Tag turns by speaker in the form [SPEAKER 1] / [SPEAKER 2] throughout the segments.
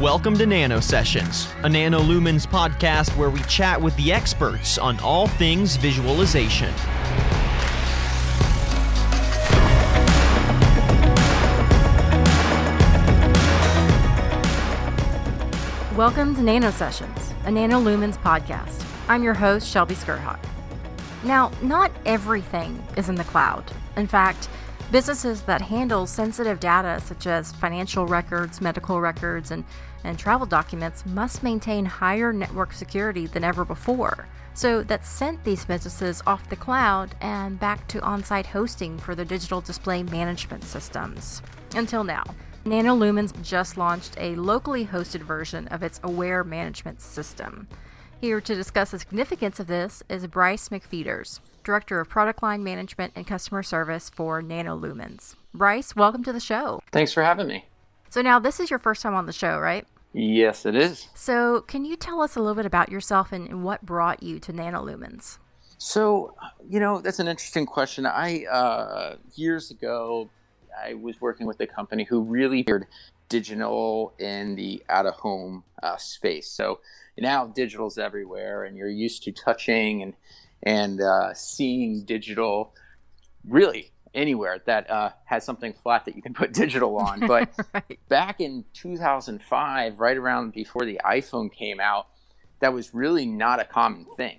[SPEAKER 1] Welcome to NanoSessions, a NanoLumens podcast where we chat with the experts on all things visualization.
[SPEAKER 2] Welcome to NanoSessions, a NanoLumens podcast. I'm your host, Shelby Skrhak. Now, not everything is in the cloud. In fact, businesses that handle sensitive data such as financial records, medical records, and, and travel documents must maintain higher network security than ever before. So that sent these businesses off the cloud and back to on site hosting for their digital display management systems. Until now. NanoLumens just launched a locally hosted version of its Aware management system. Here to discuss the significance of this is Brice McPheeters, Director of Product Line Management and Customer Service for NanoLumens. Brice, welcome to the show.
[SPEAKER 3] Thanks for having me.
[SPEAKER 2] So, now this is your first time on the show, right?
[SPEAKER 3] Yes, it is.
[SPEAKER 2] So, can you tell us a little bit about yourself and, what brought you to NanoLumens?
[SPEAKER 3] So, you know, that's an interesting question. I, uh, years ago, I was working with a company who really did digital in the out of home uh, space. So now digital's everywhere, and you're used to touching and and uh, seeing digital really anywhere that uh, has something flat that you can put digital on. But right. back in 2005, right around before the iPhone came out, that was really not a common thing.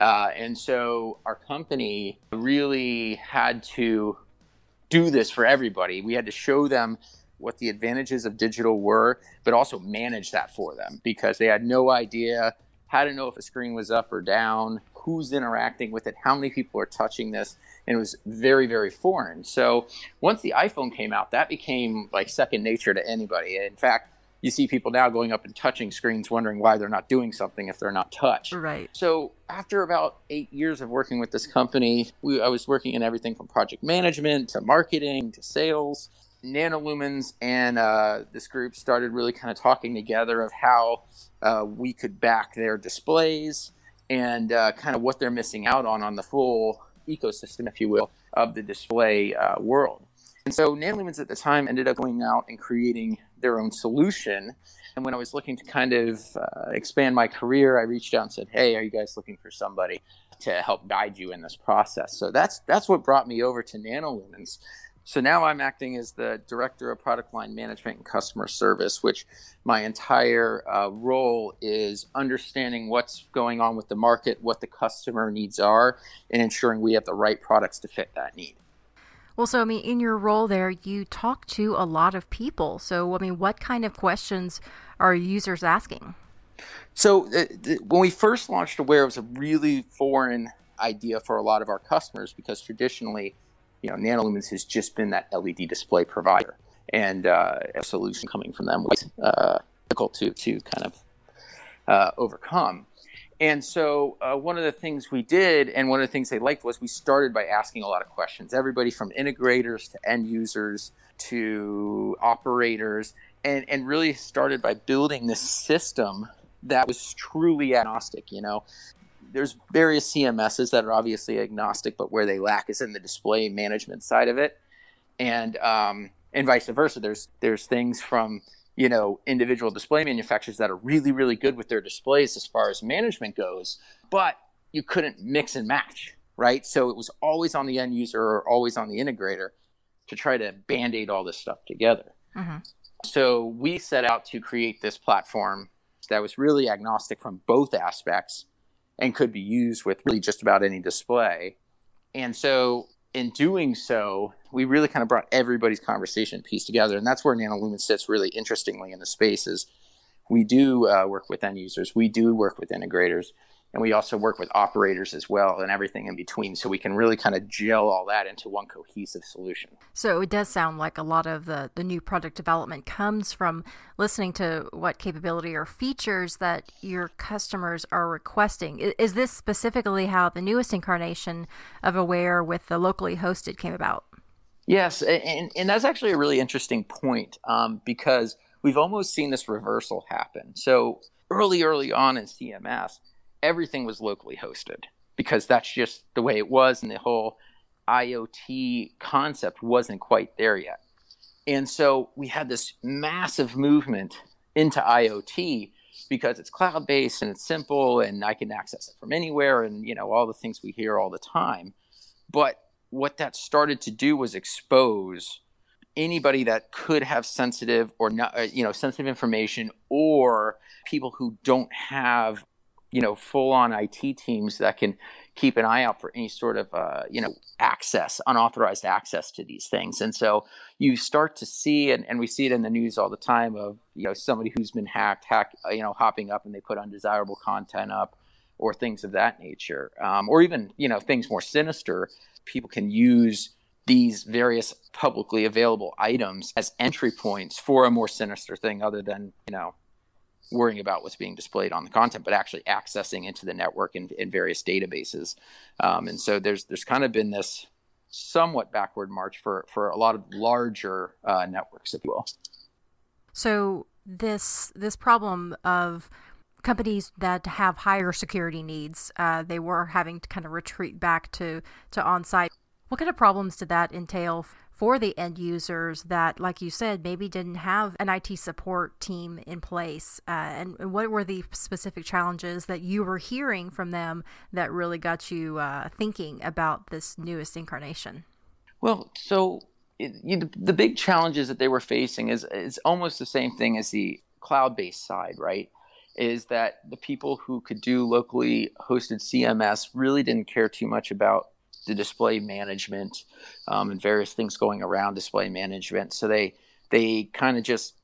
[SPEAKER 3] Uh, and so our company really had to do this for everybody. We had to show them what the advantages of digital were, but also manage that for them because they had no idea how to know if a screen was up or down, who's interacting with it, how many people are touching this, and it was very, very foreign. So once the iPhone came out, that became like second nature to anybody. In fact, you see people now going up and touching screens wondering why they're not doing something if they're not touched.
[SPEAKER 2] Right.
[SPEAKER 3] So after about eight years of working with this company, we, I was working in everything from project management to marketing to sales. Nanolumens and uh, this group started really kind of talking together of how uh, we could back their displays and uh, kind of what they're missing out on on the full ecosystem, if you will, of the display uh, world. And so Nanolumens at the time ended up going out and creating their own solution. And when I was looking to kind of uh, expand my career, I reached out and said, "Hey, are you guys looking for somebody to help guide you in this process?" So that's that's what brought me over to Nanolumens. So now I'm acting as the director of product line management and customer service, which my entire uh, role is understanding what's going on with the market, what the customer needs are, and ensuring we have the right products to fit that need.
[SPEAKER 2] Well, so I mean, in your role there, you talk to a lot of people. So, I mean, what kind of questions are users asking?
[SPEAKER 3] So, uh, th- when we first launched Aware, it was a really foreign idea for a lot of our customers because traditionally, you know, Nanolumens has just been that LED display provider, and uh, a solution coming from them was uh, difficult to to kind of uh, overcome. And so, uh, one of the things we did, and one of the things they liked, was we started by asking a lot of questions. Everybody from integrators to end users to operators, and, and really started by building this system that was truly agnostic. You know, there's various CMSs that are obviously agnostic, but where they lack is in the display management side of it, and um, and vice versa. There's there's things from you know individual display manufacturers that are really really good with their displays as far as management goes but you couldn't mix and match right so it was always on the end user or always on the integrator to try to band-aid all this stuff together mm-hmm. so we set out to create this platform that was really agnostic from both aspects and could be used with really just about any display. And so in doing so, we really kind of brought everybody's conversation piece together, and that's where NanoLumen sits really interestingly in the spaces. We do uh, work with end users, we do work with integrators, and we also work with operators as well and everything in between so we can really kind of gel all that into one cohesive solution.
[SPEAKER 2] So it does sound like a lot of the, the new product development comes from listening to what capability or features that your customers are requesting. Is this specifically how the newest incarnation of aware with the locally hosted came about?
[SPEAKER 3] Yes and, and that's actually a really interesting point um, because we've almost seen this reversal happen. So early early on in cms everything was locally hosted because that's just the way it was, and the whole IoT concept wasn't quite there yet. And so we had this massive movement into IoT because it's cloud based and it's simple and I can access it from anywhere and you know all the things we hear all the time. But what that started to do was expose anybody that could have sensitive or not uh, you know sensitive information or people who don't have you know full on IT teams that can keep an eye out for any sort of uh, you know access unauthorized access to these things. And so you start to see and, and we see it in the news all the time of you know somebody who's been hacked hack you know hopping up and they put undesirable content up or things of that nature. Um, or even you know things more sinister people can use these various publicly available items as entry points for a more sinister thing other than you know worrying about what's being displayed on the content, but actually accessing into the network in, in various databases. Um, and so there's there's kind of been this somewhat backward march for for a lot of larger uh, networks, if you will.
[SPEAKER 2] So this this problem of companies that have higher security needs, uh, they were having to kind of retreat back to to on site. What kind of problems did that entail for the end users that, like you said, maybe didn't have an IT support team in place? Uh, and, and, what were the specific challenges that you were hearing from them that really got you uh, thinking about this newest incarnation?
[SPEAKER 3] Well, so it, you, the big challenges that they were facing is, is almost the same thing as the cloud based side, right? Is that the people who could do locally hosted CMS really didn't care too much about the display management um, and various things going around display management. So they they kind of just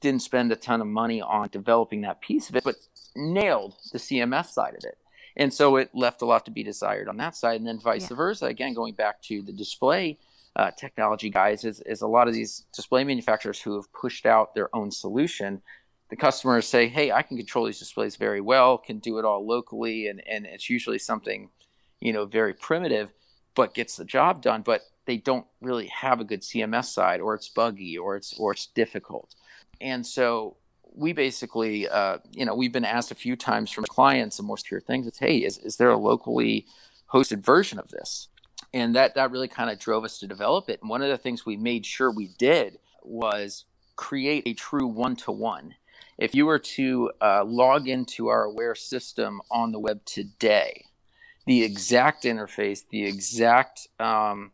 [SPEAKER 3] didn't spend a ton of money on developing that piece of it, but nailed the CMS side of it. And so it left a lot to be desired on that side. And then vice yeah. versa, again, going back to the display uh, technology guys, is, is a lot of these display manufacturers who have pushed out their own solution. The customers say, hey, I can control these displays very well, can do it all locally. And, and it's usually something you know, very primitive, but gets the job done. But they don't really have a good CMS side, or it's buggy, or it's or it's difficult. And so we basically, uh, you know, we've been asked a few times from clients and more secure things. It's hey, is is there a locally hosted version of this? And that that really kind of drove us to develop it. And one of the things we made sure we did was create a true one to one. If you were to uh, log into our Aware system on the web today, the exact interface, the exact um,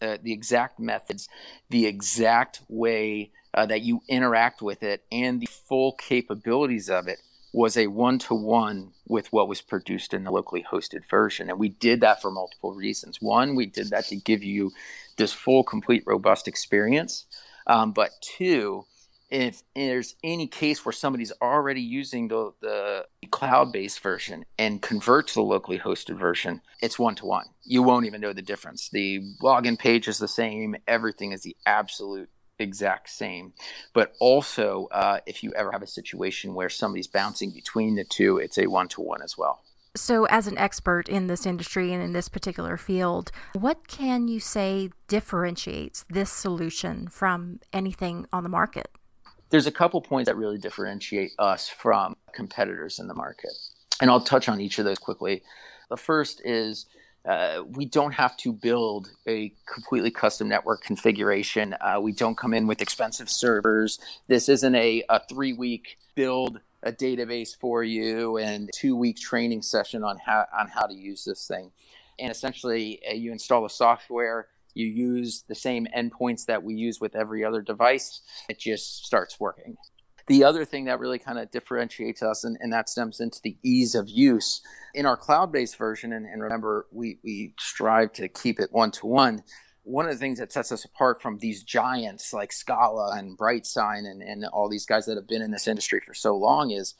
[SPEAKER 3] uh, the exact methods, the exact way uh, that you interact with it, and the full capabilities of it was a one to one with what was produced in the locally hosted version. And we did that for multiple reasons. One, we did that to give you this full, complete, robust experience. Um, but two, if there's any case where somebody's already using the, the cloud-based version and convert to the locally hosted version, it's one-to-one. You won't even know the difference. The login page is the same. Everything is the absolute exact same. But also, uh, if you ever have a situation where somebody's bouncing between the two, it's a one-to-one as well.
[SPEAKER 2] So, as an expert in this industry and in this particular field, what can you say differentiates this solution from anything on the market?
[SPEAKER 3] There's a couple points that really differentiate us from competitors in the market. And I'll touch on each of those quickly. The first is uh, we don't have to build a completely custom network configuration. Uh, we don't come in with expensive servers. This isn't a, a three week build a database for you and two week training session on how on how to use this thing. And essentially, uh, you install the software you use the same endpoints that we use with every other device, it just starts working. The other thing that really kind of differentiates us, and, and that stems into the ease of use in our cloud based version, and, and remember, we, we strive to keep it one to one. One of the things that sets us apart from these giants like Scala and BrightSign and, and all these guys that have been in this industry for so long is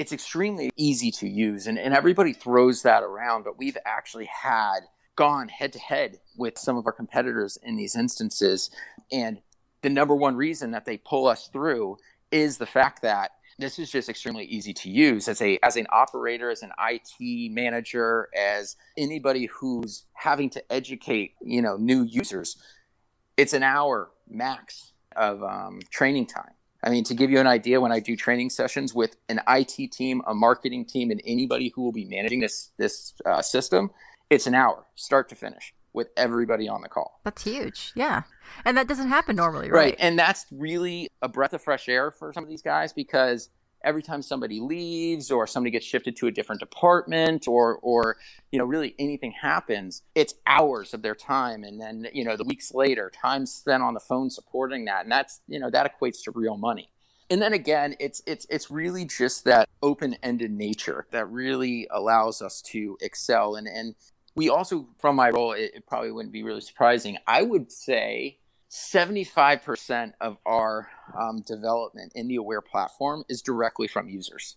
[SPEAKER 3] it's extremely easy to use. And, and everybody throws that around, but we've actually had gone head to head with some of our competitors in these instances. And the number one reason that they pull us through is the fact that this is just extremely easy to use as a as an operator as an IT manager as anybody who's having to educate you know new users it's an hour max of um, training time I mean, to give you an idea, when I do training sessions with an IT team, a marketing team, and anybody who will be managing this this uh, system, it's an hour, start to finish. with everybody on the call.
[SPEAKER 2] That's huge. Yeah. And that doesn't happen normally, right?
[SPEAKER 3] Right. And that's really a breath of fresh air for some of these guys because every time somebody leaves or somebody gets shifted to a different department or or you know really anything happens it's hours of their time and then you know the weeks later time spent on the phone supporting that and that's you know that equates to real money and then again it's it's it's really just that open-ended nature that really allows us to excel and and we also from my role it, it probably wouldn't be really surprising. I would say 75% of our um, development in the aware platform is directly from users.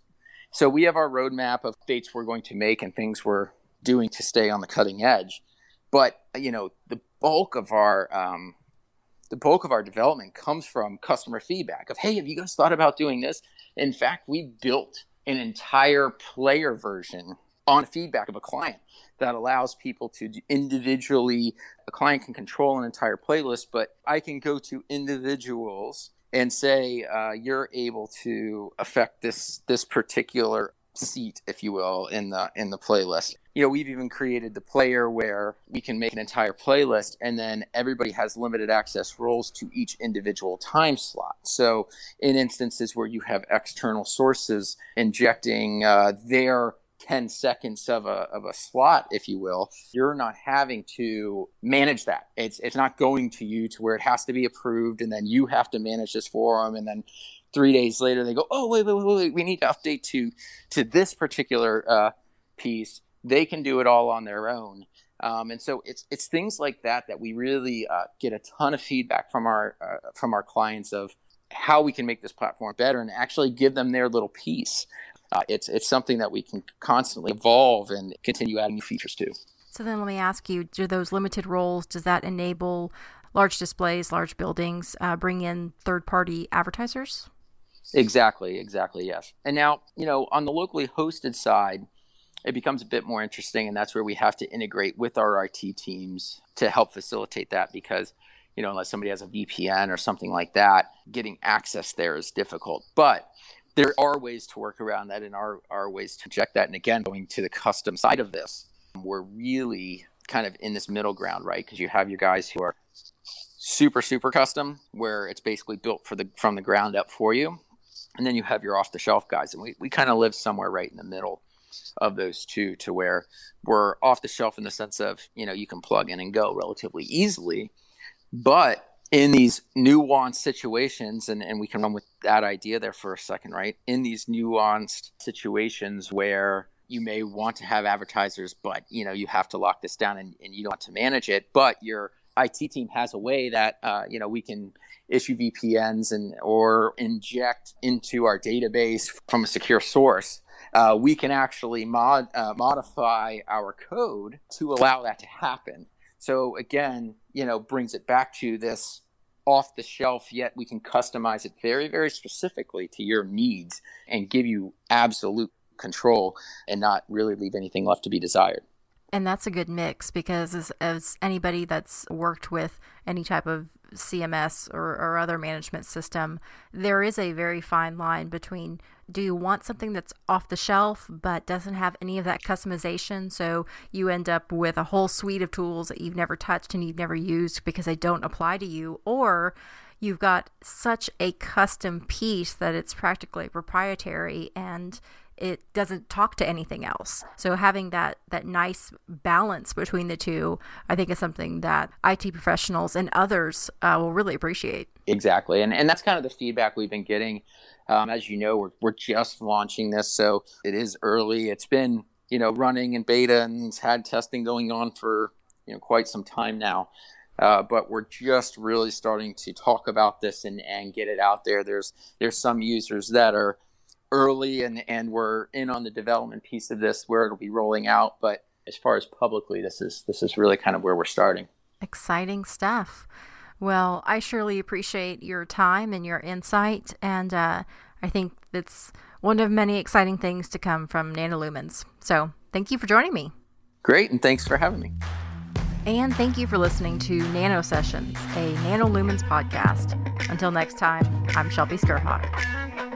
[SPEAKER 3] So we have our roadmap of dates we're going to make and things we're doing to stay on the cutting edge. But you know the bulk of our um, the bulk of our development comes from customer feedback of hey have you guys thought about doing this? In fact we built an entire player version on feedback of a client that allows people to individually a client can control an entire playlist but i can go to individuals and say uh, you're able to affect this this particular seat, if you will, in the in the playlist. You know, we've even created the player where we can make an entire playlist, and then everybody has limited access roles to each individual time slot. So, in instances where you have external sources injecting uh, their 10 seconds of a, of a slot, if you will, you're not having to manage that. It's, it's not going to you to where it has to be approved and then you have to manage this for them. And then three days later they go, oh wait, wait, wait, wait, we need to update to to this particular uh, piece. They can do it all on their own. Um, and so it's it's things like that that we really uh, get a ton of feedback from our uh, from our clients of how we can make this platform better and actually give them their little piece. Uh, it's it's something that we can constantly evolve and continue adding new features to.
[SPEAKER 2] So then, let me ask you: Do those limited roles does that enable large displays, large buildings, uh, bring in third party advertisers?
[SPEAKER 3] Exactly, exactly, yes. And now, you know, on the locally hosted side, it becomes a bit more interesting, and that's where we have to integrate with our IT teams to help facilitate that because, you know, unless somebody has a VPN or something like that, getting access there is difficult. But there are ways to work around that and are, are ways to inject that. And again, going to the custom side of this, we're really kind of in this middle ground, right? Because you have your guys who are super, super custom, where it's basically built for the from the ground up for you and then you have your off the shelf guys and we, we kind of live somewhere right in the middle of those two to where we're off the shelf in the sense of you know you can plug in and go relatively easily but in these nuanced situations and, and we can run with that idea there for a second right in these nuanced situations where you may want to have advertisers but you know you have to lock this down and, and you don't want to manage it but your IT team has a way that uh, you know we can issue VPNs and or inject into our database from a secure source. Uh, we can actually mod, uh, modify our code to allow that to happen. So again, you know, brings it back to this off the shelf, yet we can customize it very, very specifically to your needs and give you absolute control and not really leave anything left to be desired.
[SPEAKER 2] And that's a good mix because as, as anybody that's worked with any type of CMS or, or other management system, there is a very fine line between do you want something that's off the shelf but doesn't have any of that customization? So you end up with a whole suite of tools that you've never touched and you've never used because they don't apply to you, or you've got such a custom piece that it's practically proprietary and it doesn't talk to anything else. So having that that nice balance between the two, I think, is something that IT professionals and others uh, will really appreciate.
[SPEAKER 3] Exactly, and and that's kind of the feedback we've been getting. Um, as you know, we're we're just launching this, so it is early. It's been you know running in beta and had testing going on for you know quite some time now. Uh, but we're just really starting to talk about this and, and get it out there. There's there's some users that are early and, and we're in on the development piece of this where it'll be rolling out. But as far as publicly, this is this is really kind of where we're starting.
[SPEAKER 2] Exciting stuff. Well, I surely appreciate your time and your insight, and uh, I think it's one of many exciting things to come from Nanolumens. So, thank you for joining me.
[SPEAKER 3] Great, and thanks for having me.
[SPEAKER 2] And thank you for listening to NanoSessions, a Nanolumens podcast. Until next time, I'm Shelby Skrhak.